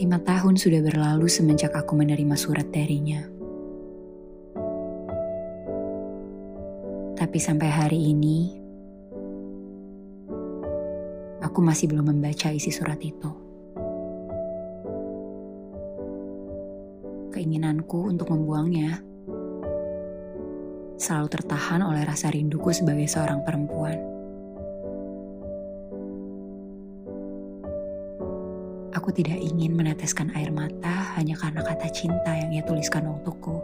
Lima tahun sudah berlalu semenjak aku menerima surat darinya. Tapi sampai hari ini, aku masih belum membaca isi surat itu. Keinginanku untuk membuangnya selalu tertahan oleh rasa rinduku sebagai seorang perempuan. Aku tidak ingin meneteskan air mata hanya karena kata cinta yang ia tuliskan untukku.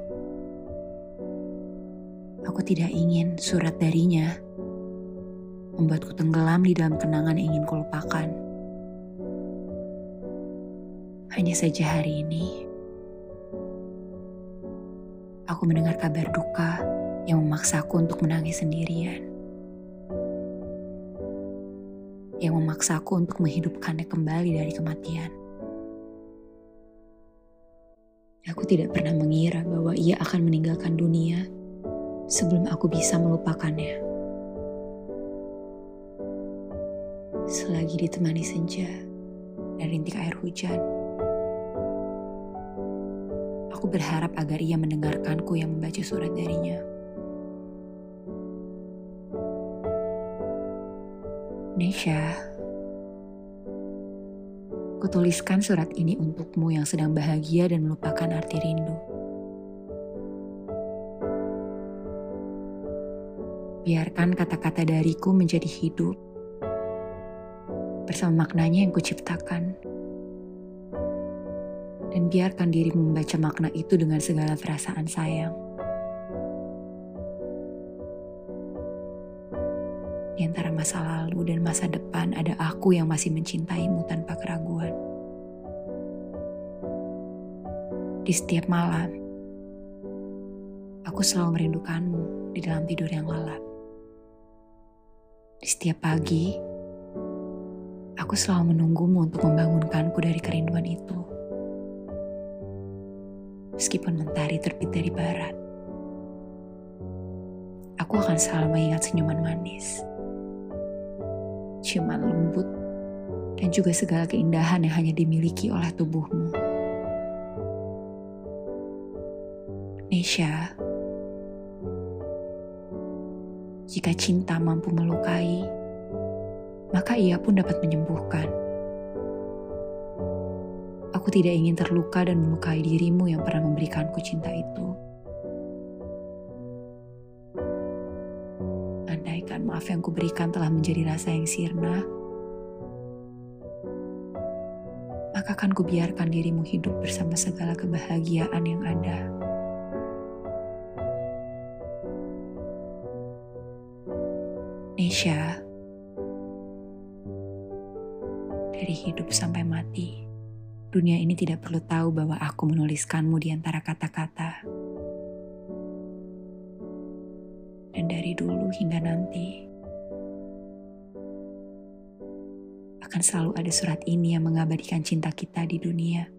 Aku tidak ingin surat darinya membuatku tenggelam di dalam kenangan ingin kulupakan. Hanya saja hari ini, aku mendengar kabar duka yang memaksaku untuk menangis sendirian yang memaksaku untuk menghidupkannya kembali dari kematian. Aku tidak pernah mengira bahwa ia akan meninggalkan dunia sebelum aku bisa melupakannya. Selagi ditemani senja dan rintik air hujan, aku berharap agar ia mendengarkanku yang membaca surat darinya. Nesha, kutuliskan surat ini untukmu yang sedang bahagia dan melupakan arti rindu. Biarkan kata-kata dariku menjadi hidup bersama maknanya yang kuciptakan. Dan biarkan dirimu membaca makna itu dengan segala perasaan sayang. Di antara masa lalu dan masa depan ada aku yang masih mencintaimu tanpa keraguan. Di setiap malam, aku selalu merindukanmu di dalam tidur yang lelap. Di setiap pagi, aku selalu menunggumu untuk membangunkanku dari kerinduan itu. Meskipun mentari terbit dari barat, aku akan selalu mengingat senyuman manis ciuman lembut, dan juga segala keindahan yang hanya dimiliki oleh tubuhmu. Nesha, jika cinta mampu melukai, maka ia pun dapat menyembuhkan. Aku tidak ingin terluka dan melukai dirimu yang pernah memberikanku cinta itu. Maaf yang kuberikan telah menjadi rasa yang sirna, maka akan kubiarkan dirimu hidup bersama segala kebahagiaan yang ada. Nesha, dari hidup sampai mati, dunia ini tidak perlu tahu bahwa aku menuliskanmu di antara kata-kata. Dulu hingga nanti akan selalu ada surat ini yang mengabadikan cinta kita di dunia.